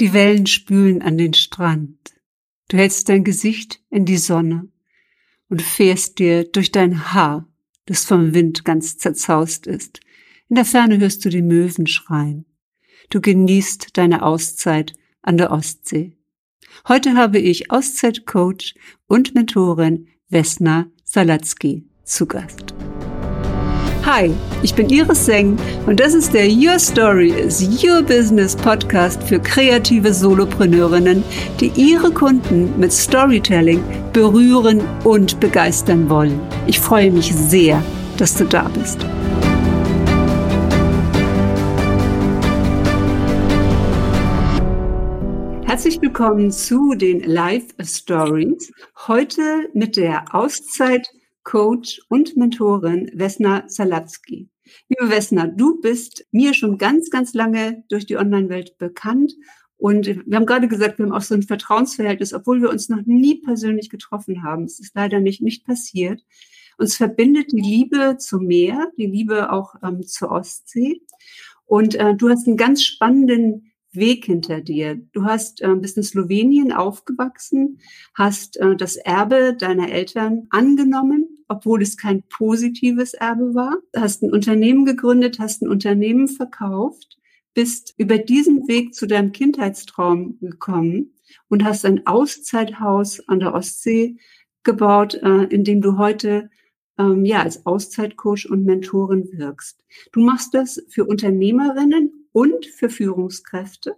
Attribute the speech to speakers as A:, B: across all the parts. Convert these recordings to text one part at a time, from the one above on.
A: Die Wellen spülen an den Strand. Du hältst dein Gesicht in die Sonne und fährst dir durch dein Haar, das vom Wind ganz zerzaust ist. In der Ferne hörst du die Möwen schreien. Du genießt deine Auszeit an der Ostsee. Heute habe ich Auszeitcoach und Mentorin Vesna Salatzki zu Gast. Hi, ich bin Iris Seng und das ist der Your Story is Your Business Podcast für kreative Solopreneurinnen, die ihre Kunden mit Storytelling berühren und begeistern wollen. Ich freue mich sehr, dass du da bist. Herzlich willkommen zu den Live Stories. Heute mit der Auszeit Coach und Mentorin Vesna Salatzki. Liebe Vesna, du bist mir schon ganz, ganz lange durch die Online-Welt bekannt. Und wir haben gerade gesagt, wir haben auch so ein Vertrauensverhältnis, obwohl wir uns noch nie persönlich getroffen haben. Es ist leider nicht, nicht passiert. Uns verbindet die Liebe zum Meer, die Liebe auch ähm, zur Ostsee. Und äh, du hast einen ganz spannenden Weg hinter dir. Du hast äh, bist in Slowenien aufgewachsen, hast äh, das Erbe deiner Eltern angenommen obwohl es kein positives Erbe war. Hast ein Unternehmen gegründet, hast ein Unternehmen verkauft, bist über diesen Weg zu deinem Kindheitstraum gekommen und hast ein Auszeithaus an der Ostsee gebaut, äh, in dem du heute ähm, ja als Auszeitcoach und Mentorin wirkst. Du machst das für Unternehmerinnen und für Führungskräfte.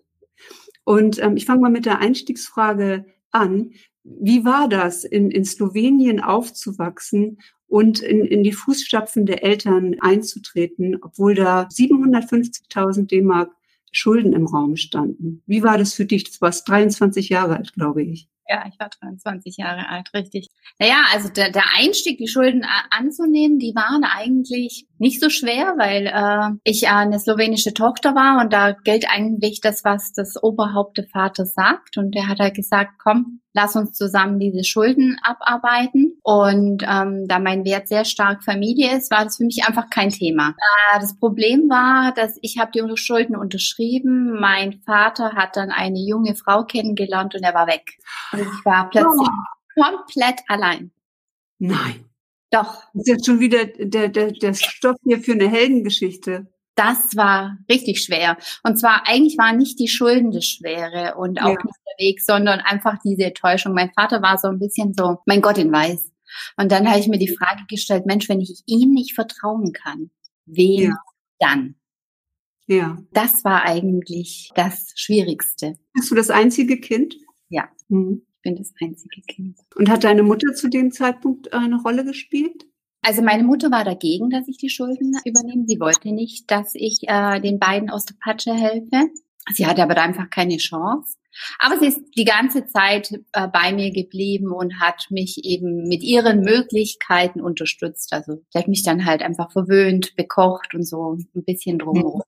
A: Und ähm, ich fange mal mit der Einstiegsfrage an. Wie war das, in, in Slowenien aufzuwachsen und in, in die Fußstapfen der Eltern einzutreten, obwohl da 750.000 D-Mark Schulden im Raum standen? Wie war das für dich? Du warst 23 Jahre alt, glaube ich.
B: Ja, ich war 23 Jahre alt, richtig. Naja, also der, der Einstieg, die Schulden anzunehmen, die waren eigentlich nicht so schwer, weil äh, ich eine slowenische Tochter war und da gilt eigentlich das, was das Oberhaupt der Vater sagt. Und der hat halt gesagt, komm, lass uns zusammen diese Schulden abarbeiten. Und ähm, da mein Wert sehr stark Familie ist, war das für mich einfach kein Thema. Äh, das Problem war, dass ich habe die Schulden unterschrieben. Mein Vater hat dann eine junge Frau kennengelernt und er war weg. Ich war plötzlich oh. komplett allein.
A: Nein.
B: Doch.
A: Das ist jetzt schon wieder der, der, der Stoff hier für eine Heldengeschichte
B: das war richtig schwer. Und zwar eigentlich waren nicht die Schulden das Schwere und auch ja. nicht der Weg, sondern einfach diese Enttäuschung. Mein Vater war so ein bisschen so, mein Gott in Weiß. Und dann habe ich mir die Frage gestellt, Mensch, wenn ich ihm nicht vertrauen kann, wem ja. dann? Ja. Das war eigentlich das Schwierigste.
A: Bist du das einzige Kind?
B: Ja. Mhm. Ich bin das einzige Kind.
A: Und hat deine Mutter zu dem Zeitpunkt eine Rolle gespielt?
B: Also meine Mutter war dagegen, dass ich die Schulden übernehme. Sie wollte nicht, dass ich äh, den beiden aus der Patsche helfe. Sie hatte aber da einfach keine Chance. Aber sie ist die ganze Zeit äh, bei mir geblieben und hat mich eben mit ihren Möglichkeiten unterstützt. Also sie hat mich dann halt einfach verwöhnt, bekocht und so ein bisschen drumherum.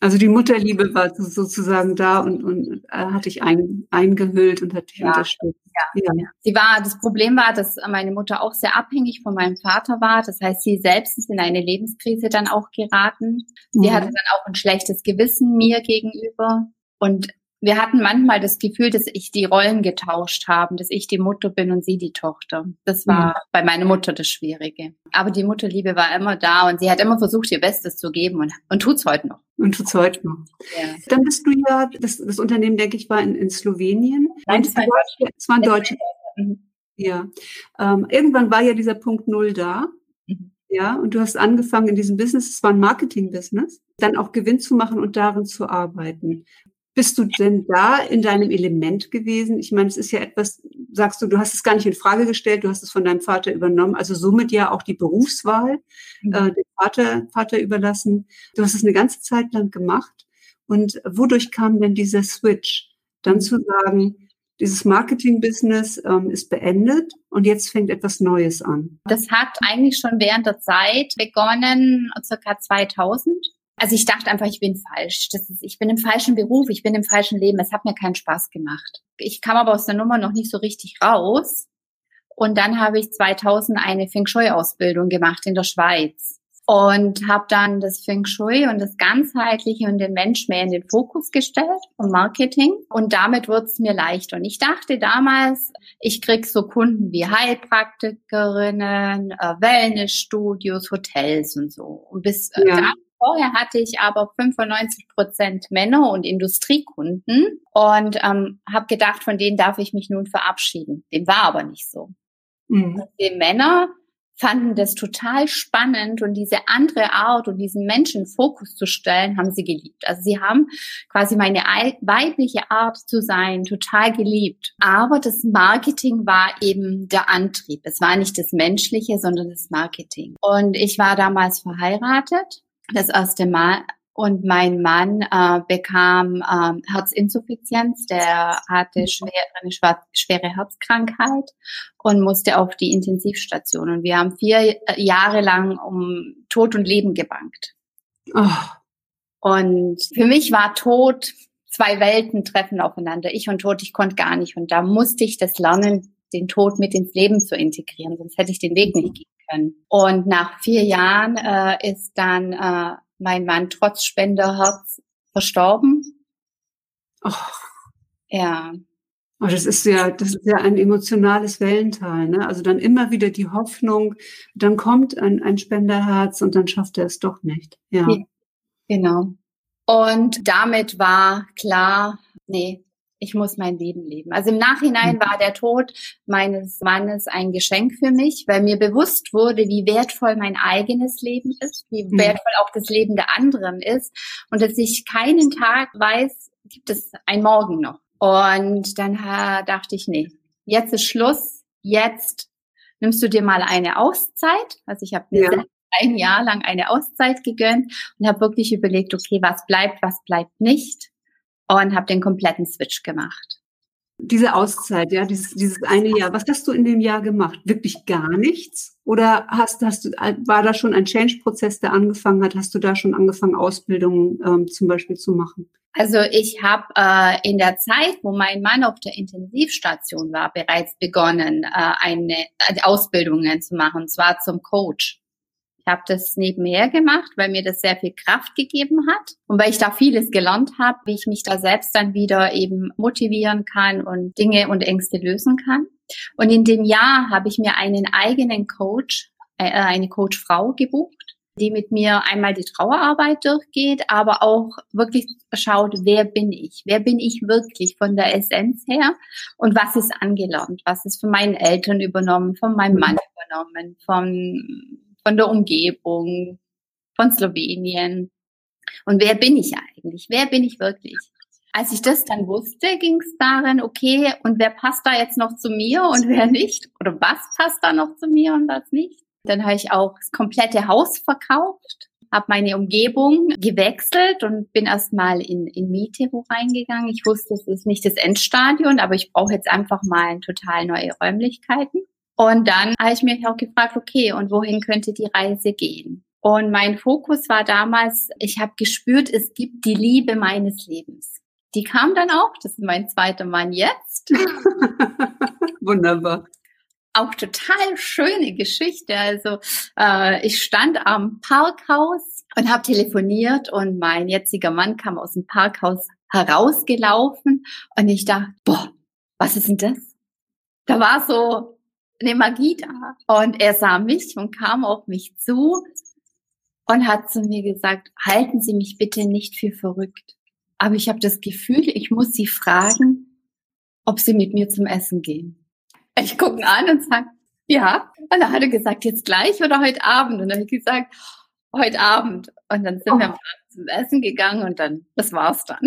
A: Also die Mutterliebe war sozusagen da und, und äh, hat dich ein, eingehüllt und hat dich ja, unterstützt.
B: Ja, ja. Sie war, das Problem war, dass meine Mutter auch sehr abhängig von meinem Vater war. Das heißt, sie selbst ist in eine Lebenskrise dann auch geraten. Sie mhm. hatte dann auch ein schlechtes Gewissen mir gegenüber. Und wir hatten manchmal das Gefühl, dass ich die Rollen getauscht haben, dass ich die Mutter bin und sie die Tochter. Das war mhm. bei meiner Mutter das Schwierige. Aber die Mutterliebe war immer da und sie hat immer versucht, ihr Bestes zu geben und, und tut's heute noch.
A: Und tut's heute noch. Ja. Dann bist du ja, das, das Unternehmen, denke ich, war in, in Slowenien.
B: Nein, es
A: war ein deutsches. Mhm. Ja. Ähm, irgendwann war ja dieser Punkt Null da. Mhm. Ja, und du hast angefangen in diesem Business, es war ein Marketing-Business, dann auch Gewinn zu machen und darin zu arbeiten. Bist du denn da in deinem Element gewesen? Ich meine, es ist ja etwas, sagst du, du hast es gar nicht in Frage gestellt, du hast es von deinem Vater übernommen, also somit ja auch die Berufswahl mhm. äh, dem Vater, Vater überlassen. Du hast es eine ganze Zeit lang gemacht. Und wodurch kam denn dieser Switch, dann zu sagen, dieses Marketing-Business ähm, ist beendet und jetzt fängt etwas Neues an?
B: Das hat eigentlich schon während der Zeit begonnen, circa 2000. Also ich dachte einfach, ich bin falsch. Das ist, ich bin im falschen Beruf, ich bin im falschen Leben. Es hat mir keinen Spaß gemacht. Ich kam aber aus der Nummer noch nicht so richtig raus. Und dann habe ich 2000 eine Feng Shui-Ausbildung gemacht in der Schweiz. und habe dann das Feng Shui und das Ganzheitliche und den Mensch mehr in den Fokus gestellt und Marketing und damit wurde es mir leichter. Und ich dachte damals, ich krieg so Kunden wie Heilpraktikerinnen, äh, Wellnessstudios, Hotels und so. Und bis äh, ja. Vorher hatte ich aber 95 Prozent Männer und Industriekunden und ähm, habe gedacht, von denen darf ich mich nun verabschieden. Dem war aber nicht so. Mhm. Die Männer fanden das total spannend und diese andere Art und diesen Menschen Fokus zu stellen, haben sie geliebt. Also sie haben quasi meine weibliche Art zu sein total geliebt. Aber das Marketing war eben der Antrieb. Es war nicht das Menschliche, sondern das Marketing. Und ich war damals verheiratet das erste Mal. Und mein Mann äh, bekam ähm, Herzinsuffizienz, der hatte schwer, eine schwere Herzkrankheit und musste auf die Intensivstation. Und wir haben vier Jahre lang um Tod und Leben gebankt. Oh. Und für mich war Tod, zwei Welten treffen aufeinander. Ich und Tod, ich konnte gar nicht. Und da musste ich das lernen, den Tod mit ins Leben zu integrieren, sonst hätte ich den Weg nicht gehen können. Und nach vier Jahren äh, ist dann äh, mein Mann trotz Spenderherz verstorben.
A: Oh. Ja. Oh, das ist ja, das ist ja ein emotionales Wellental, ne? Also dann immer wieder die Hoffnung, dann kommt ein, ein Spenderherz und dann schafft er es doch nicht. Ja. ja.
B: Genau. Und damit war klar, nee, ich muss mein Leben leben. Also im Nachhinein mhm. war der Tod meines Mannes ein Geschenk für mich, weil mir bewusst wurde, wie wertvoll mein eigenes Leben ist, wie mhm. wertvoll auch das Leben der anderen ist und dass ich keinen Tag weiß, gibt es ein Morgen noch. Und dann dachte ich, nee, jetzt ist Schluss, jetzt nimmst du dir mal eine Auszeit. Also ich habe mir ja. ein Jahr lang eine Auszeit gegönnt und habe wirklich überlegt, okay, was bleibt, was bleibt nicht und habe den kompletten Switch gemacht.
A: Diese Auszeit, ja, dieses, dieses eine Jahr. Was hast du in dem Jahr gemacht? Wirklich gar nichts? Oder hast, hast du, war da schon ein Change-Prozess, der angefangen hat? Hast du da schon angefangen, Ausbildungen ähm, zum Beispiel zu machen?
B: Also ich habe äh, in der Zeit, wo mein Mann auf der Intensivstation war, bereits begonnen, äh, eine äh, Ausbildungen zu machen, und zwar zum Coach. Ich habe das nebenher gemacht, weil mir das sehr viel Kraft gegeben hat und weil ich da vieles gelernt habe, wie ich mich da selbst dann wieder eben motivieren kann und Dinge und Ängste lösen kann. Und in dem Jahr habe ich mir einen eigenen Coach, äh, eine Coachfrau gebucht, die mit mir einmal die Trauerarbeit durchgeht, aber auch wirklich schaut, wer bin ich? Wer bin ich wirklich von der Essenz her? Und was ist angelernt? Was ist von meinen Eltern übernommen, von meinem Mann übernommen, von von der Umgebung, von Slowenien. Und wer bin ich eigentlich? Wer bin ich wirklich? Als ich das dann wusste, ging es darin, okay, und wer passt da jetzt noch zu mir und wer nicht? Oder was passt da noch zu mir und was nicht? Dann habe ich auch das komplette Haus verkauft, habe meine Umgebung gewechselt und bin erstmal in, in Miete wo reingegangen. Ich wusste, es ist nicht das Endstadion, aber ich brauche jetzt einfach mal total neue Räumlichkeiten. Und dann habe ich mich auch gefragt, okay, und wohin könnte die Reise gehen? Und mein Fokus war damals, ich habe gespürt, es gibt die Liebe meines Lebens. Die kam dann auch, das ist mein zweiter Mann jetzt.
A: Wunderbar.
B: Auch total schöne Geschichte. Also äh, ich stand am Parkhaus und habe telefoniert und mein jetziger Mann kam aus dem Parkhaus herausgelaufen und ich dachte, boah, was ist denn das? Da war so eine Magie da. Und er sah mich und kam auf mich zu und hat zu mir gesagt, halten Sie mich bitte nicht für verrückt. Aber ich habe das Gefühl, ich muss Sie fragen, ob Sie mit mir zum Essen gehen. Ich gucke ihn an und sage, ja. Und dann hat er gesagt, jetzt gleich oder heute Abend? Und dann habe ich gesagt, heute Abend. Und dann sind oh. wir zum Essen gegangen und dann, das war's dann.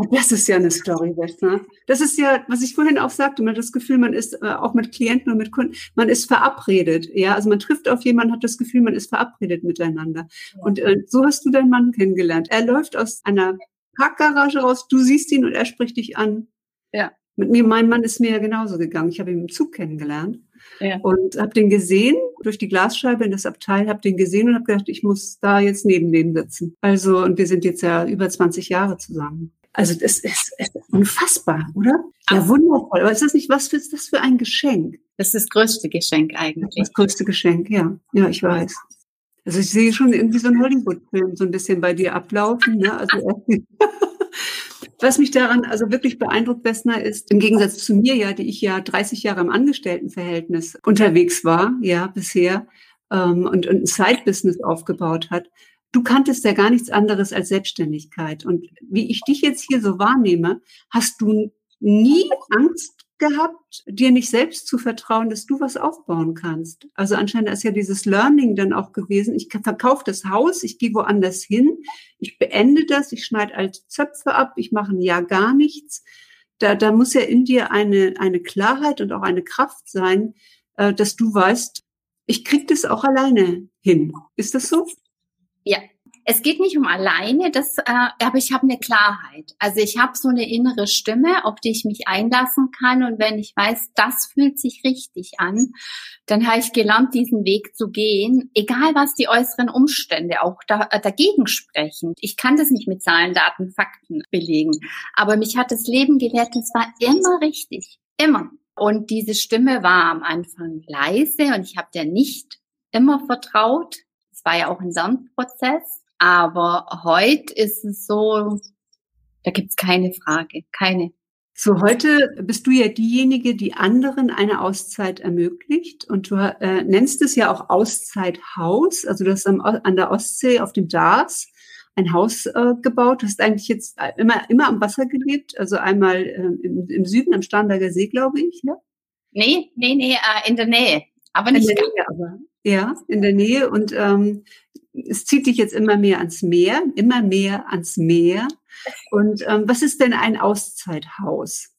A: Oh, das ist ja eine Story, Westner. Das ist ja, was ich vorhin auch sagte, man hat das Gefühl, man ist äh, auch mit Klienten und mit Kunden, man ist verabredet. Ja, also man trifft auf jemanden, hat das Gefühl, man ist verabredet miteinander. Ja. Und äh, so hast du deinen Mann kennengelernt. Er läuft aus einer Parkgarage raus, du siehst ihn und er spricht dich an. Ja. Mit mir, mein Mann ist mir ja genauso gegangen. Ich habe ihn im Zug kennengelernt. Ja. Und habe den gesehen durch die Glasscheibe in das Abteil, habe den gesehen und habe gedacht, ich muss da jetzt neben dem sitzen. Also und wir sind jetzt ja über 20 Jahre zusammen. Also das ist, ist unfassbar, oder? Ja, wundervoll. Aber ist das nicht, was ist das für ein Geschenk?
B: Das ist das größte Geschenk eigentlich.
A: Das größte Geschenk, ja. Ja, ich weiß. Also ich sehe schon irgendwie so einen Hollywood-Film so ein bisschen bei dir ablaufen. Ne? Also Was mich daran also wirklich beeindruckt, Wessner, ist im Gegensatz zu mir ja, die ich ja 30 Jahre im Angestelltenverhältnis unterwegs war, ja, bisher, ähm, und, und ein Side-Business aufgebaut hat. Du kanntest ja gar nichts anderes als Selbstständigkeit. Und wie ich dich jetzt hier so wahrnehme, hast du nie Angst gehabt, dir nicht selbst zu vertrauen, dass du was aufbauen kannst. Also anscheinend ist ja dieses Learning dann auch gewesen. Ich verkaufe das Haus, ich gehe woanders hin, ich beende das, ich schneide alte Zöpfe ab, ich mache ein Jahr gar nichts. Da, da muss ja in dir eine, eine Klarheit und auch eine Kraft sein, äh, dass du weißt, ich krieg das auch alleine hin. Ist das so?
B: Ja, es geht nicht um alleine, das, äh, aber ich habe eine Klarheit. Also ich habe so eine innere Stimme, auf die ich mich einlassen kann. Und wenn ich weiß, das fühlt sich richtig an, dann habe ich gelernt, diesen Weg zu gehen, egal was die äußeren Umstände auch da, äh, dagegen sprechen. Ich kann das nicht mit Zahlen, Daten, Fakten belegen. Aber mich hat das Leben gelehrt, das war immer richtig. Immer. Und diese Stimme war am Anfang leise und ich habe der nicht immer vertraut. Es war ja auch ein Lernprozess. Aber heute ist es so, da gibt's keine Frage, keine.
A: So, heute bist du ja diejenige, die anderen eine Auszeit ermöglicht. Und du äh, nennst es ja auch Auszeithaus. Also du hast am, an der Ostsee auf dem Dars ein Haus äh, gebaut. Du hast eigentlich jetzt immer, immer am Wasser gelebt. Also einmal äh, im, im, Süden, am Starnberger See, glaube ich, ja?
B: Nee, nee, nee, äh, in der Nähe. Aber nicht in der
A: Nähe, aber, ja, in der Nähe. Und ähm, es zieht dich jetzt immer mehr ans Meer, immer mehr ans Meer. Und ähm, was ist denn ein Auszeithaus?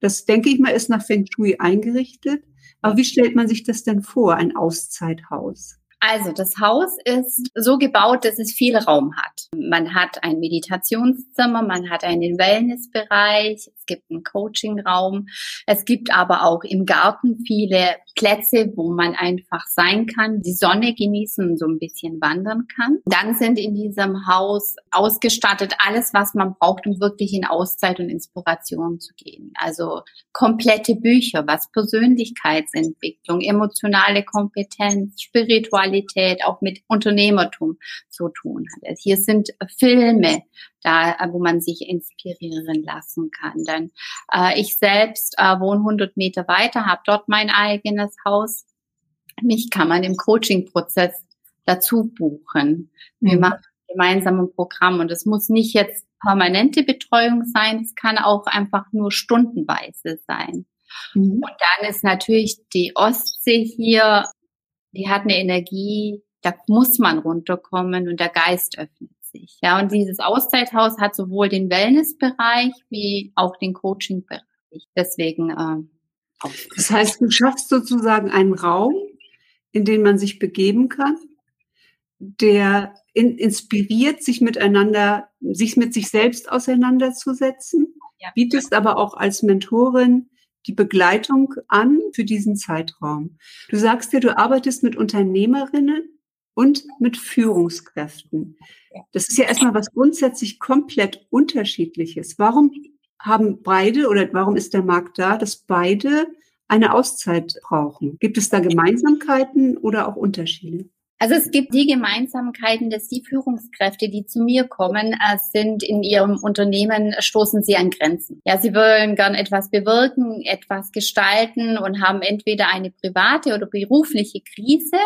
A: Das denke ich mal ist nach Feng Shui eingerichtet. Aber wie stellt man sich das denn vor, ein Auszeithaus?
B: Also das Haus ist so gebaut, dass es viel Raum hat. Man hat ein Meditationszimmer, man hat einen Wellnessbereich, es gibt einen Coachingraum, es gibt aber auch im Garten viele Plätze, wo man einfach sein kann, die Sonne genießen und so ein bisschen wandern kann. Dann sind in diesem Haus ausgestattet alles, was man braucht, um wirklich in Auszeit und Inspiration zu gehen. Also komplette Bücher, was Persönlichkeitsentwicklung, emotionale Kompetenz, Spiritualität, auch mit Unternehmertum zu tun hat. Also hier sind Filme, da, wo man sich inspirieren lassen kann. Dann äh, ich selbst äh, wohne 100 Meter weiter, habe dort mein eigenes Haus. Mich kann man im Coaching-Prozess dazu buchen. Wir mhm. machen gemeinsam ein Programm und es muss nicht jetzt permanente Betreuung sein, es kann auch einfach nur stundenweise sein. Mhm. Und dann ist natürlich die Ostsee hier, die hat eine Energie, da muss man runterkommen und der Geist öffnet sich. Ja, und dieses Auszeithaus hat sowohl den Wellnessbereich wie auch den Coachingbereich. Deswegen. Äh,
A: das heißt, du schaffst sozusagen einen Raum, in den man sich begeben kann, der in, inspiriert, sich miteinander, sich mit sich selbst auseinanderzusetzen, ja. bietest aber auch als Mentorin die Begleitung an für diesen Zeitraum. Du sagst dir, du arbeitest mit Unternehmerinnen und mit Führungskräften. Das ist ja erstmal was grundsätzlich komplett unterschiedliches. Warum haben beide oder warum ist der Markt da, dass beide eine Auszeit brauchen? Gibt es da Gemeinsamkeiten oder auch Unterschiede?
B: Also es gibt die Gemeinsamkeiten, dass die Führungskräfte, die zu mir kommen, äh, sind in ihrem Unternehmen, stoßen sie an Grenzen. Ja, sie wollen gern etwas bewirken, etwas gestalten und haben entweder eine private oder berufliche Krise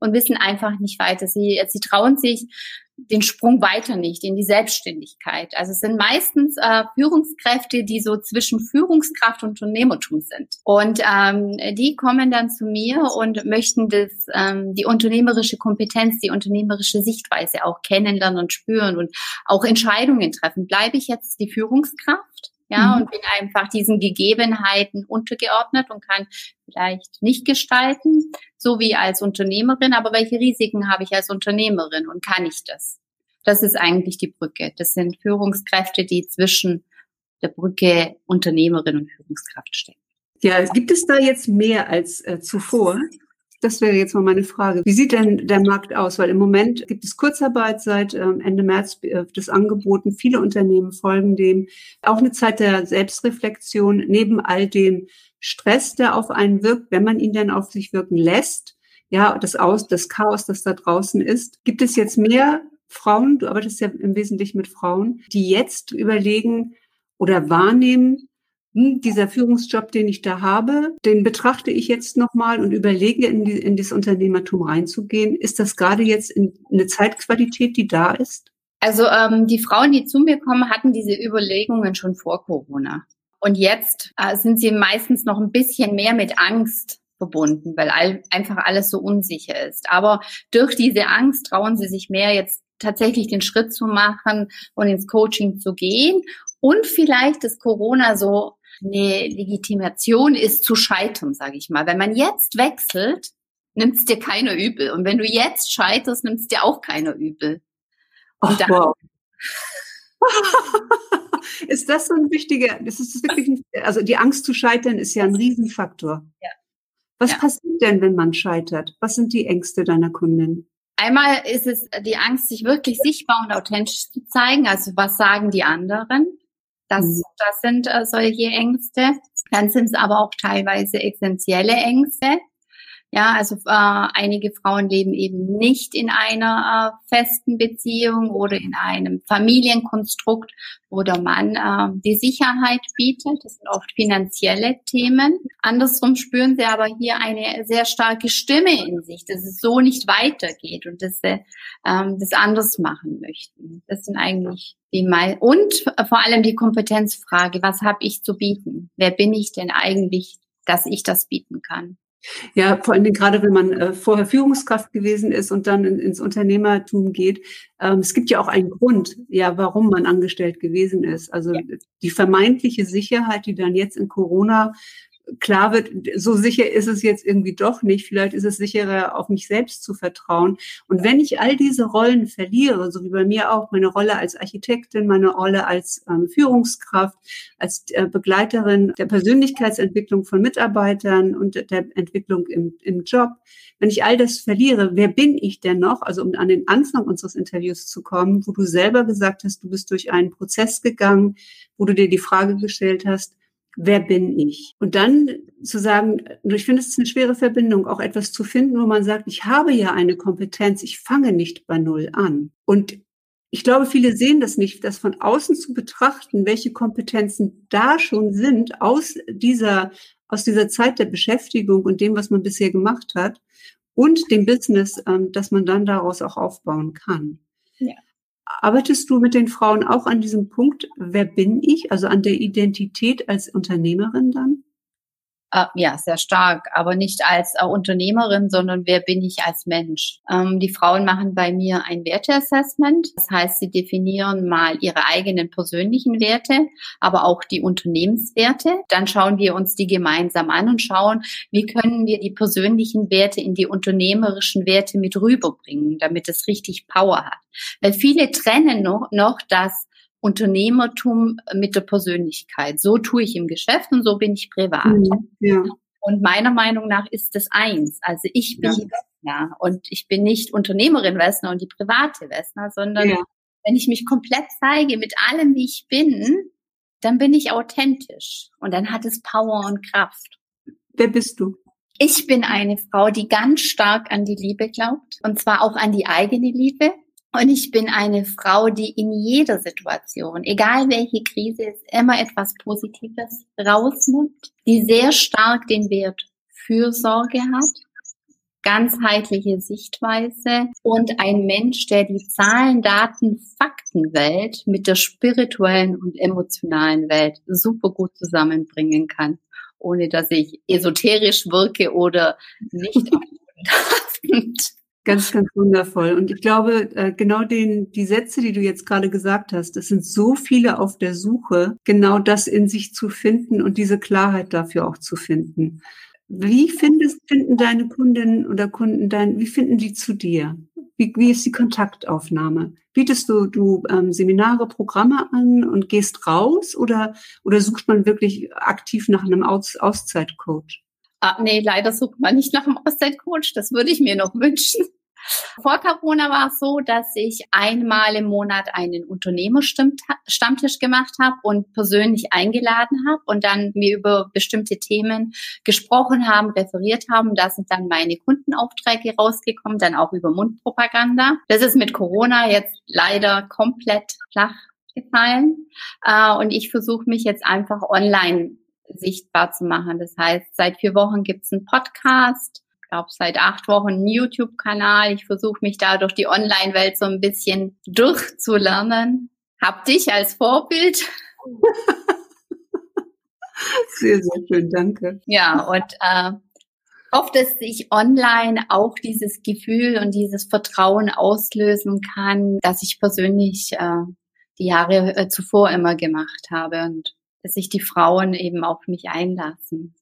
B: und wissen einfach nicht weiter. Sie, sie trauen sich den Sprung weiter nicht in die Selbstständigkeit. Also es sind meistens äh, Führungskräfte, die so zwischen Führungskraft und Unternehmertum sind. Und ähm, die kommen dann zu mir und möchten das, ähm, die unternehmerische Kompetenz, die unternehmerische Sichtweise auch kennenlernen und spüren und auch Entscheidungen treffen. Bleibe ich jetzt die Führungskraft? Ja, mhm. und bin einfach diesen Gegebenheiten untergeordnet und kann vielleicht nicht gestalten, so wie als Unternehmerin, aber welche Risiken habe ich als Unternehmerin und kann ich das? Das ist eigentlich die Brücke. Das sind Führungskräfte, die zwischen der Brücke Unternehmerin und Führungskraft stecken.
A: Ja, gibt es da jetzt mehr als äh, zuvor? Das wäre jetzt mal meine Frage. Wie sieht denn der Markt aus? Weil im Moment gibt es Kurzarbeit seit ähm, Ende März äh, das angeboten. Viele Unternehmen folgen dem. Auch eine Zeit der Selbstreflexion neben all dem Stress, der auf einen wirkt, wenn man ihn dann auf sich wirken lässt. ja, das Aus, das Chaos, das da draußen ist. Gibt es jetzt mehr Frauen, du arbeitest ja im Wesentlichen mit Frauen, die jetzt überlegen oder wahrnehmen, hm, dieser Führungsjob, den ich da habe, den betrachte ich jetzt nochmal und überlege, in, die, in das Unternehmertum reinzugehen. Ist das gerade jetzt in eine Zeitqualität, die da ist?
B: Also ähm, die Frauen, die zu mir kommen, hatten diese Überlegungen schon vor Corona. Und jetzt äh, sind sie meistens noch ein bisschen mehr mit Angst verbunden, weil all, einfach alles so unsicher ist. Aber durch diese Angst trauen sie sich mehr jetzt tatsächlich den Schritt zu machen und ins Coaching zu gehen. Und vielleicht ist Corona so eine Legitimation ist zu scheitern, sage ich mal. Wenn man jetzt wechselt, nimmt es dir keiner übel. Und wenn du jetzt scheiterst, nimmt es dir auch keiner übel.
A: Und Ach, wow. ist das so ein wichtiger, das ist wirklich, ein, also die Angst zu scheitern ist ja ein Riesenfaktor. Ja. Was ja. passiert denn, wenn man scheitert? Was sind die Ängste deiner Kundin?
B: Einmal ist es die Angst, sich wirklich sichtbar und authentisch zu zeigen. Also was sagen die anderen? Das, mhm. das sind äh, solche Ängste. Dann sind es aber auch teilweise essentielle Ängste. Ja, also äh, einige Frauen leben eben nicht in einer äh, festen Beziehung oder in einem Familienkonstrukt, wo der Mann äh, die Sicherheit bietet. Das sind oft finanzielle Themen. Andersrum spüren sie aber hier eine sehr starke Stimme in sich, dass es so nicht weitergeht und dass sie ähm, das anders machen möchten. Das sind eigentlich die Mal und vor allem die Kompetenzfrage: Was habe ich zu bieten? Wer bin ich denn eigentlich, dass ich das bieten kann?
A: Ja, vor allen Dingen gerade, wenn man äh, vorher Führungskraft gewesen ist und dann in, ins Unternehmertum geht. Ähm, es gibt ja auch einen Grund, ja, warum man angestellt gewesen ist. Also ja. die vermeintliche Sicherheit, die dann jetzt in Corona klar wird, so sicher ist es jetzt irgendwie doch nicht. Vielleicht ist es sicherer, auf mich selbst zu vertrauen. Und wenn ich all diese Rollen verliere, so wie bei mir auch meine Rolle als Architektin, meine Rolle als ähm, Führungskraft, als äh, Begleiterin der Persönlichkeitsentwicklung von Mitarbeitern und der Entwicklung im, im Job, wenn ich all das verliere, wer bin ich denn noch? Also um an den Anfang unseres Interviews zu kommen, wo du selber gesagt hast, du bist durch einen Prozess gegangen, wo du dir die Frage gestellt hast, wer bin ich? Und dann zu sagen, ich finde es ist eine schwere Verbindung, auch etwas zu finden, wo man sagt, ich habe ja eine Kompetenz, ich fange nicht bei Null an. Und ich glaube, viele sehen das nicht, das von außen zu betrachten, welche Kompetenzen da schon sind aus dieser, aus dieser Zeit der Beschäftigung und dem, was man bisher gemacht hat und dem Business, ähm, dass man dann daraus auch aufbauen kann. Ja. Arbeitest du mit den Frauen auch an diesem Punkt, wer bin ich, also an der Identität als Unternehmerin dann?
B: Äh, ja, sehr stark, aber nicht als äh, Unternehmerin, sondern wer bin ich als Mensch. Ähm, die Frauen machen bei mir ein Werteassessment. Das heißt, sie definieren mal ihre eigenen persönlichen Werte, aber auch die Unternehmenswerte. Dann schauen wir uns die gemeinsam an und schauen, wie können wir die persönlichen Werte in die unternehmerischen Werte mit rüberbringen, damit es richtig Power hat. Weil viele trennen noch, noch das Unternehmertum mit der Persönlichkeit. So tue ich im Geschäft und so bin ich privat. Mhm, ja. Und meiner Meinung nach ist das eins. Also ich bin ja. die Wessner und ich bin nicht Unternehmerin Wessner und die private Wessner, sondern ja. wenn ich mich komplett zeige mit allem, wie ich bin, dann bin ich authentisch und dann hat es Power und Kraft.
A: Wer bist du?
B: Ich bin eine Frau, die ganz stark an die Liebe glaubt und zwar auch an die eigene Liebe. Und ich bin eine Frau, die in jeder Situation, egal welche Krise es immer etwas Positives rausnimmt, die sehr stark den Wert Fürsorge hat, ganzheitliche Sichtweise und ein Mensch, der die Zahlen, Daten, Faktenwelt mit der spirituellen und emotionalen Welt super gut zusammenbringen kann, ohne dass ich esoterisch wirke oder nicht.
A: Ganz, ganz wundervoll. Und ich glaube, äh, genau den, die Sätze, die du jetzt gerade gesagt hast, es sind so viele auf der Suche, genau das in sich zu finden und diese Klarheit dafür auch zu finden. Wie findest, finden deine Kundinnen oder Kunden dein, wie finden die zu dir? Wie, wie ist die Kontaktaufnahme? Bietest du, du ähm, Seminare, Programme an und gehst raus oder, oder sucht man wirklich aktiv nach einem Aus, Auszeitcoach?
B: Ah, nee, leider sucht man nicht nach einem Auszeit-Coach. Das würde ich mir noch wünschen. Vor Corona war es so, dass ich einmal im Monat einen Unternehmerstammtisch gemacht habe und persönlich eingeladen habe und dann wir über bestimmte Themen gesprochen haben, referiert haben. Da sind dann meine Kundenaufträge rausgekommen, dann auch über Mundpropaganda. Das ist mit Corona jetzt leider komplett flach gefallen. Äh, und ich versuche mich jetzt einfach online sichtbar zu machen. Das heißt, seit vier Wochen gibt es einen Podcast, ich glaube seit acht Wochen einen YouTube-Kanal. Ich versuche mich da durch die Online-Welt so ein bisschen durchzulernen. Hab dich als Vorbild.
A: Sehr, sehr schön, danke.
B: Ja, und äh, hoffe, dass ich online auch dieses Gefühl und dieses Vertrauen auslösen kann, dass ich persönlich äh, die Jahre äh, zuvor immer gemacht habe und dass sich die Frauen eben auf mich einlassen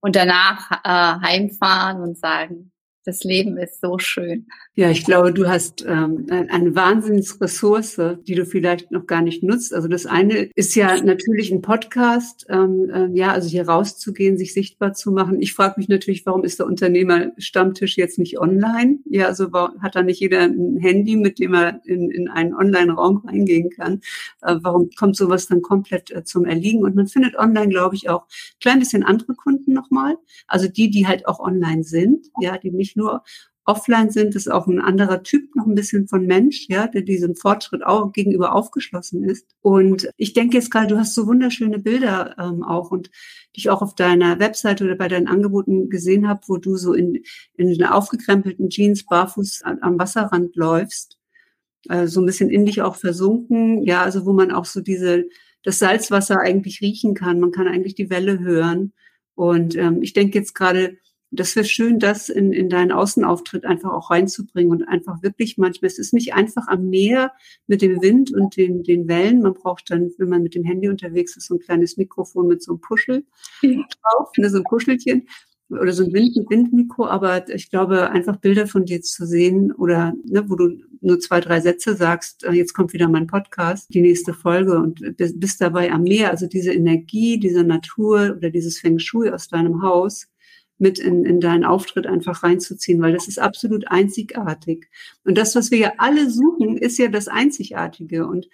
B: und danach äh, heimfahren und sagen, das Leben ist so schön.
A: Ja, ich glaube, du hast ähm, eine Wahnsinnsressource, die du vielleicht noch gar nicht nutzt. Also das eine ist ja natürlich ein Podcast, ähm, äh, ja, also hier rauszugehen, sich sichtbar zu machen. Ich frage mich natürlich, warum ist der Unternehmerstammtisch jetzt nicht online? Ja, also hat da nicht jeder ein Handy, mit dem er in, in einen Online-Raum reingehen kann? Äh, warum kommt sowas dann komplett äh, zum Erliegen? Und man findet online, glaube ich, auch ein klein bisschen andere Kunden nochmal. Also die, die halt auch online sind, ja, die nicht nur offline sind, ist auch ein anderer Typ noch ein bisschen von Mensch, ja, der diesem Fortschritt auch gegenüber aufgeschlossen ist. Und ich denke jetzt gerade, du hast so wunderschöne Bilder ähm, auch und dich auch auf deiner Webseite oder bei deinen Angeboten gesehen habe, wo du so in, in aufgekrempelten Jeans barfuß am Wasserrand läufst, äh, so ein bisschen in dich auch versunken, ja, also wo man auch so diese, das Salzwasser eigentlich riechen kann. Man kann eigentlich die Welle hören. Und ähm, ich denke jetzt gerade, das wäre schön, das in, in deinen Außenauftritt einfach auch reinzubringen und einfach wirklich manchmal, es ist nicht einfach am Meer mit dem Wind und den, den Wellen. Man braucht dann, wenn man mit dem Handy unterwegs ist, so ein kleines Mikrofon mit so einem Puschel drauf, ne, so ein Kuschelchen oder so ein Wind, Windmikro, aber ich glaube, einfach Bilder von dir zu sehen oder ne, wo du nur zwei, drei Sätze sagst, äh, jetzt kommt wieder mein Podcast, die nächste Folge und bist dabei am Meer, also diese Energie dieser Natur oder dieses Feng Shui aus deinem Haus, mit in, in deinen Auftritt einfach reinzuziehen, weil das ist absolut einzigartig. Und das, was wir ja alle suchen, ist ja das Einzigartige. Und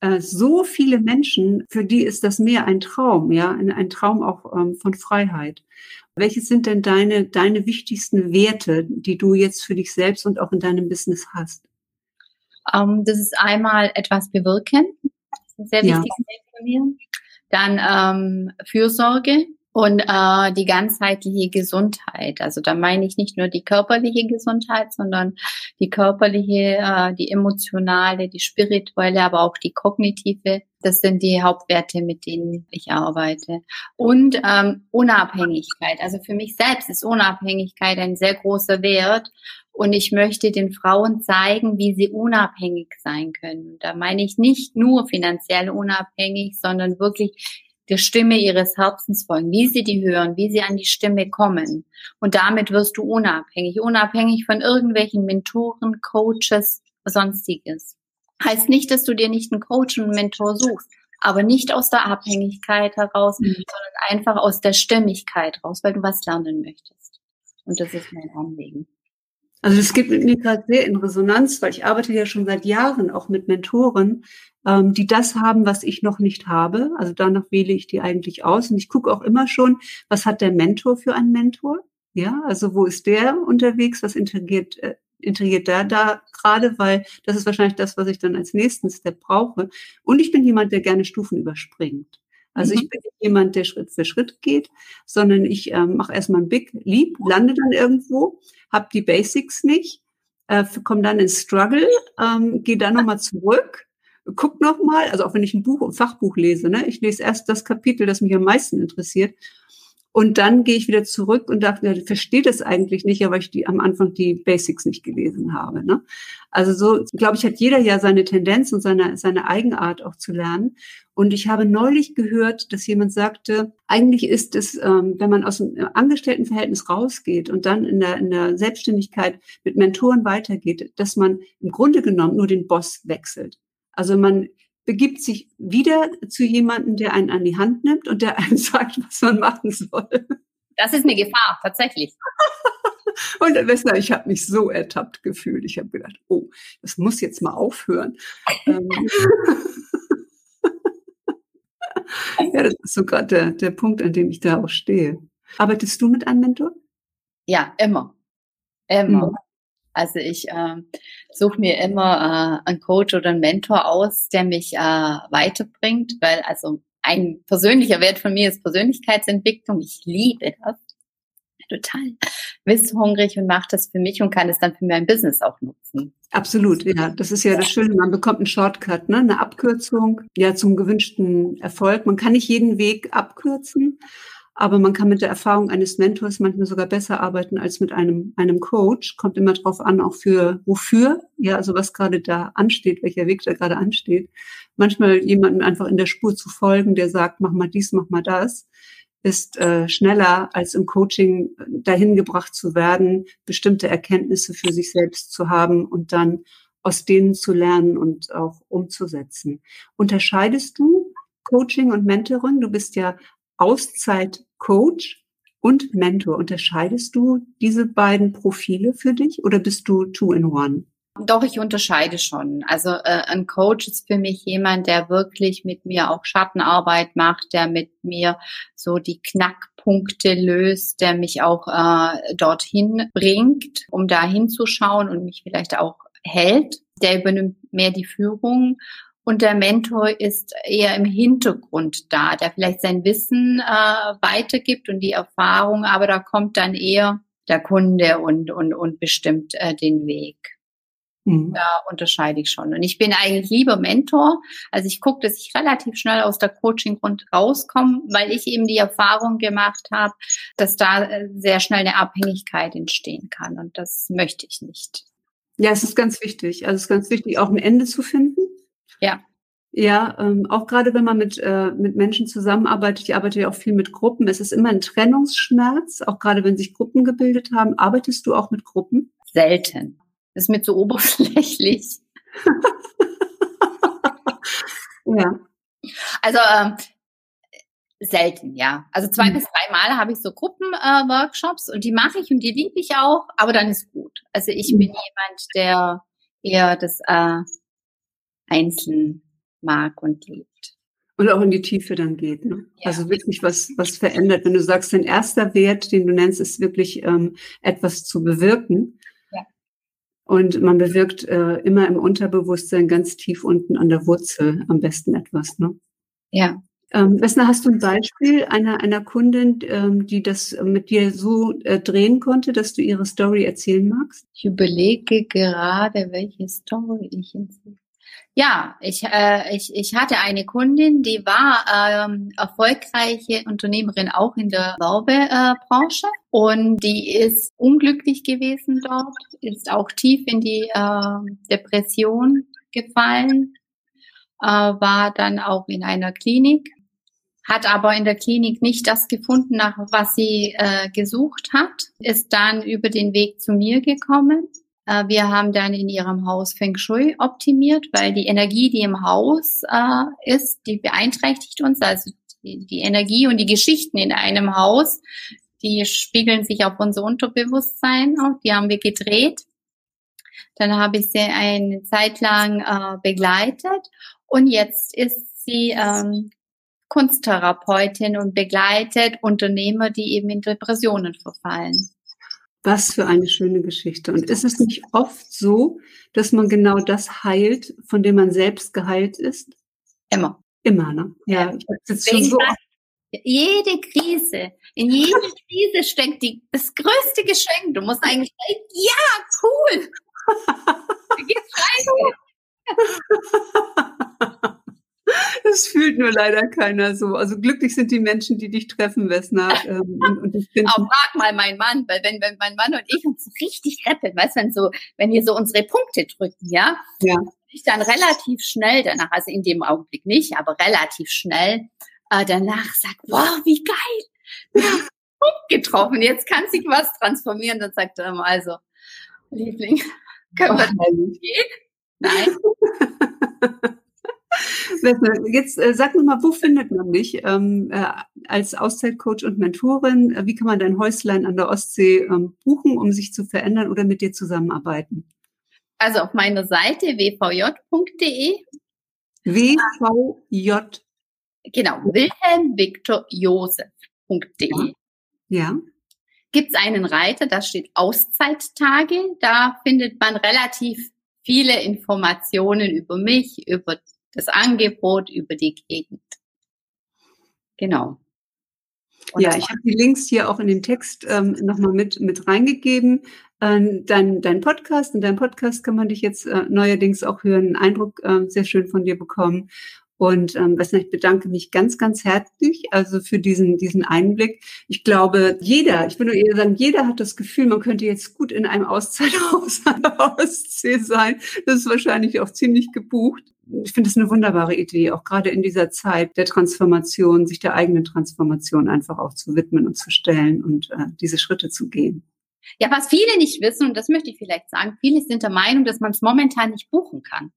A: äh, so viele Menschen, für die ist das mehr ein Traum, ja, ein, ein Traum auch ähm, von Freiheit. Welches sind denn deine, deine wichtigsten Werte, die du jetzt für dich selbst und auch in deinem Business hast?
B: Um, ähm, das ist einmal etwas bewirken. Das ist ein sehr wichtiges ja. Wert von mir. Dann ähm, Fürsorge und äh, die ganzheitliche Gesundheit. Also da meine ich nicht nur die körperliche Gesundheit, sondern die körperliche, äh, die emotionale, die spirituelle, aber auch die kognitive. Das sind die Hauptwerte, mit denen ich arbeite. Und ähm, Unabhängigkeit. Also für mich selbst ist Unabhängigkeit ein sehr großer Wert. Und ich möchte den Frauen zeigen, wie sie unabhängig sein können. Da meine ich nicht nur finanziell unabhängig, sondern wirklich der Stimme ihres Herzens folgen, wie sie die hören, wie sie an die Stimme kommen. Und damit wirst du unabhängig, unabhängig von irgendwelchen Mentoren, Coaches, sonstiges. Heißt nicht, dass du dir nicht einen Coach und einen Mentor suchst, aber nicht aus der Abhängigkeit heraus, mhm. sondern einfach aus der Stimmigkeit raus, weil du was lernen möchtest. Und das ist mein Anliegen.
A: Also es gibt mit mir gerade sehr in Resonanz, weil ich arbeite ja schon seit Jahren auch mit Mentoren, ähm, die das haben, was ich noch nicht habe. Also danach wähle ich die eigentlich aus. Und ich gucke auch immer schon, was hat der Mentor für einen Mentor? Ja, also wo ist der unterwegs? Was integriert, äh, integriert der da gerade? Weil das ist wahrscheinlich das, was ich dann als nächsten Step brauche. Und ich bin jemand, der gerne Stufen überspringt. Also ich mhm. bin nicht jemand, der Schritt für Schritt geht, sondern ich äh, mache erstmal ein Big Leap, lande dann irgendwo, habe die Basics nicht, äh, komme dann ins Struggle, ähm, gehe dann nochmal zurück, guck nochmal, also auch wenn ich ein Buch, ein Fachbuch lese, ne, ich lese erst das Kapitel, das mich am meisten interessiert und dann gehe ich wieder zurück und dachte, ich verstehe das eigentlich nicht, aber ich die am Anfang die Basics nicht gelesen habe. Ne? Also so, glaube ich, hat jeder ja seine Tendenz und seine, seine Eigenart auch zu lernen. Und ich habe neulich gehört, dass jemand sagte, eigentlich ist es, ähm, wenn man aus dem Angestelltenverhältnis rausgeht und dann in der, in der Selbstständigkeit mit Mentoren weitergeht, dass man im Grunde genommen nur den Boss wechselt. Also man begibt sich wieder zu jemandem, der einen an die Hand nimmt und der einem sagt, was man machen soll.
B: Das ist eine Gefahr, tatsächlich.
A: Und Wessler, ich habe mich so ertappt gefühlt. Ich habe gedacht, oh, das muss jetzt mal aufhören. Ähm, ja, das ist so gerade der, der Punkt, an dem ich da auch stehe. Arbeitest du mit einem Mentor?
B: Ja, immer. Immer. Also ich äh, suche mir immer äh, einen Coach oder einen Mentor aus, der mich äh, weiterbringt, weil also ein persönlicher Wert von mir ist Persönlichkeitsentwicklung. Ich liebe das total wisshungrig und mache das für mich und kann es dann für mein Business auch nutzen.
A: Absolut, ja. Das ist ja das Schöne. Man bekommt einen Shortcut, ne? eine Abkürzung, ja, zum gewünschten Erfolg. Man kann nicht jeden Weg abkürzen, aber man kann mit der Erfahrung eines Mentors manchmal sogar besser arbeiten als mit einem, einem Coach. Kommt immer drauf an, auch für wofür, ja, also was gerade da ansteht, welcher Weg da gerade ansteht. Manchmal jemandem einfach in der Spur zu folgen, der sagt, mach mal dies, mach mal das ist äh, schneller als im Coaching dahin gebracht zu werden, bestimmte Erkenntnisse für sich selbst zu haben und dann aus denen zu lernen und auch umzusetzen. Unterscheidest du Coaching und Mentoring? Du bist ja Auszeit-Coach und Mentor. Unterscheidest du diese beiden Profile für dich oder bist du two in one?
B: Doch, ich unterscheide schon. Also äh, ein Coach ist für mich jemand, der wirklich mit mir auch Schattenarbeit macht, der mit mir so die Knackpunkte löst, der mich auch äh, dorthin bringt, um da hinzuschauen und mich vielleicht auch hält. Der übernimmt mehr die Führung und der Mentor ist eher im Hintergrund da, der vielleicht sein Wissen äh, weitergibt und die Erfahrung, aber da kommt dann eher der Kunde und, und, und bestimmt äh, den Weg. Mhm. Da unterscheide ich schon. Und ich bin eigentlich lieber Mentor. Also ich gucke, dass ich relativ schnell aus der Coaching-Grund rauskomme, weil ich eben die Erfahrung gemacht habe, dass da äh, sehr schnell eine Abhängigkeit entstehen kann. Und das möchte ich nicht.
A: Ja, es ist ganz wichtig. Also es ist ganz wichtig, auch ein Ende zu finden.
B: Ja.
A: Ja, ähm, auch gerade wenn man mit, äh, mit Menschen zusammenarbeitet, ich arbeite ja auch viel mit Gruppen, es ist immer ein Trennungsschmerz, auch gerade wenn sich Gruppen gebildet haben. Arbeitest du auch mit Gruppen?
B: Selten. Das ist mir zu oberflächlich.
A: ja.
B: Also ähm, selten, ja. Also zwei mhm. bis drei Mal habe ich so Gruppenworkshops äh, und die mache ich und die liebe ich auch, aber dann ist gut. Also ich mhm. bin jemand, der eher das äh, einzeln mag und liebt.
A: Und auch in die Tiefe dann geht. Ne? Ja. Also wirklich was, was verändert. Wenn du sagst, dein erster Wert, den du nennst, ist wirklich ähm, etwas zu bewirken, und man bewirkt äh, immer im Unterbewusstsein ganz tief unten an der Wurzel am besten etwas. Ne?
B: Ja.
A: Ähm, Wessner, hast du ein Beispiel einer, einer Kundin, ähm, die das mit dir so äh, drehen konnte, dass du ihre Story erzählen magst?
B: Ich überlege gerade, welche Story ich erzähle. Ja, ich, äh, ich, ich hatte eine Kundin, die war ähm, erfolgreiche Unternehmerin auch in der Werbebranche und die ist unglücklich gewesen dort, ist auch tief in die äh, Depression gefallen, äh, war dann auch in einer Klinik, hat aber in der Klinik nicht das gefunden, nach was sie äh, gesucht hat, ist dann über den Weg zu mir gekommen. äh, wir haben dann in ihrem Haus Feng Shui optimiert, weil die Energie, die im Haus äh, ist, die beeinträchtigt uns. Also die, die, Energie und die Geschichten in einem Haus, die spiegeln sich auf unser Unterbewusstsein. Auch. Die haben wir gedreht. Dann habe ich sie eine Zeit lang äh, begleitet und jetzt ist sie ähm, Kunsttherapeutin und begleitet Unternehmer, die eben in Depressionen verfallen.
A: Was für eine schöne Geschichte. Und ist es nicht oft so, dass man genau das heilt, von dem man selbst geheilt ist?
B: Immer.
A: Immer, ne? Ja, ich
B: jetzt schon so jede Krise, in jede Krise steckt die, das größte Geschenk. Du musst eigentlich sagen, ja, cool. Geht's
A: rein. Das fühlt nur leider keiner so. Also glücklich sind die Menschen, die dich treffen, Wessner. Ähm,
B: und, und Auch frag mal meinen Mann, weil wenn, wenn mein Mann und ich uns richtig rappeln, weißt du, wenn so, wenn wir so unsere Punkte drücken, ja,
A: ja.
B: ich dann relativ schnell danach, also in dem Augenblick nicht, aber relativ schnell äh, danach sagt, wow, wie geil, Punkt getroffen, jetzt kann sich was transformieren. Dann sagt er immer, also, Liebling, können wir das gehen? Nein.
A: Jetzt äh, sag noch mal, wo findet man dich ähm, äh, als Auszeitcoach und Mentorin? Äh, wie kann man dein Häuslein an der Ostsee ähm, buchen, um sich zu verändern oder mit dir zusammenarbeiten?
B: Also auf meiner Seite wvj.de.
A: WVJ.
B: Genau, Wilhelm Viktor Josef.de.
A: Ja. ja.
B: Gibt es einen Reiter, da steht Auszeittage. Da findet man relativ viele Informationen über mich, über das Angebot, über die Gegend. Genau.
A: Und ja, ich habe die Links hier auch in den Text ähm, nochmal mit, mit reingegeben. Ähm, dein, dein Podcast, in deinem Podcast kann man dich jetzt äh, neuerdings auch hören, einen Eindruck äh, sehr schön von dir bekommen. Und ähm, ich bedanke mich ganz, ganz herzlich also für diesen, diesen Einblick. Ich glaube, jeder, ich würde eher sagen, jeder hat das Gefühl, man könnte jetzt gut in einem Auszeithaus an der Ostsee sein. Das ist wahrscheinlich auch ziemlich gebucht. Ich finde es eine wunderbare Idee, auch gerade in dieser Zeit der Transformation, sich der eigenen Transformation einfach auch zu widmen und zu stellen und äh, diese Schritte zu gehen.
B: Ja, was viele nicht wissen, und das möchte ich vielleicht sagen, viele sind der Meinung, dass man es momentan nicht buchen kann.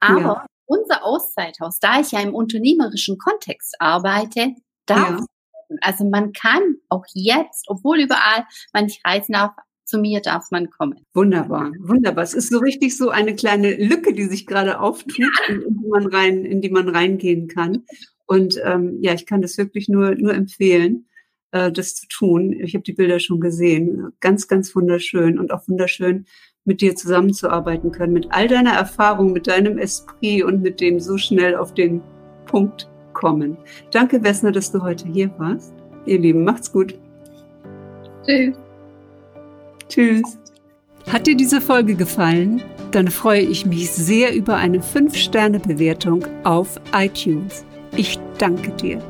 B: Aber ja unser Auszeithaus, da ich ja im unternehmerischen Kontext arbeite, darf, ja. also man kann auch jetzt, obwohl überall man nicht reisen darf, zu mir darf man kommen.
A: Wunderbar, wunderbar. Es ist so richtig so eine kleine Lücke, die sich gerade auftut, ja. in, die man rein, in die man reingehen kann. Und ähm, ja, ich kann das wirklich nur, nur empfehlen, äh, das zu tun. Ich habe die Bilder schon gesehen. Ganz, ganz wunderschön und auch wunderschön, mit dir zusammenzuarbeiten können, mit all deiner Erfahrung, mit deinem Esprit und mit dem so schnell auf den Punkt kommen. Danke, Wessner, dass du heute hier warst. Ihr Lieben, macht's gut.
B: Tschüss.
A: Tschüss. Hat dir diese Folge gefallen? Dann freue ich mich sehr über eine 5-Sterne-Bewertung auf iTunes. Ich danke dir.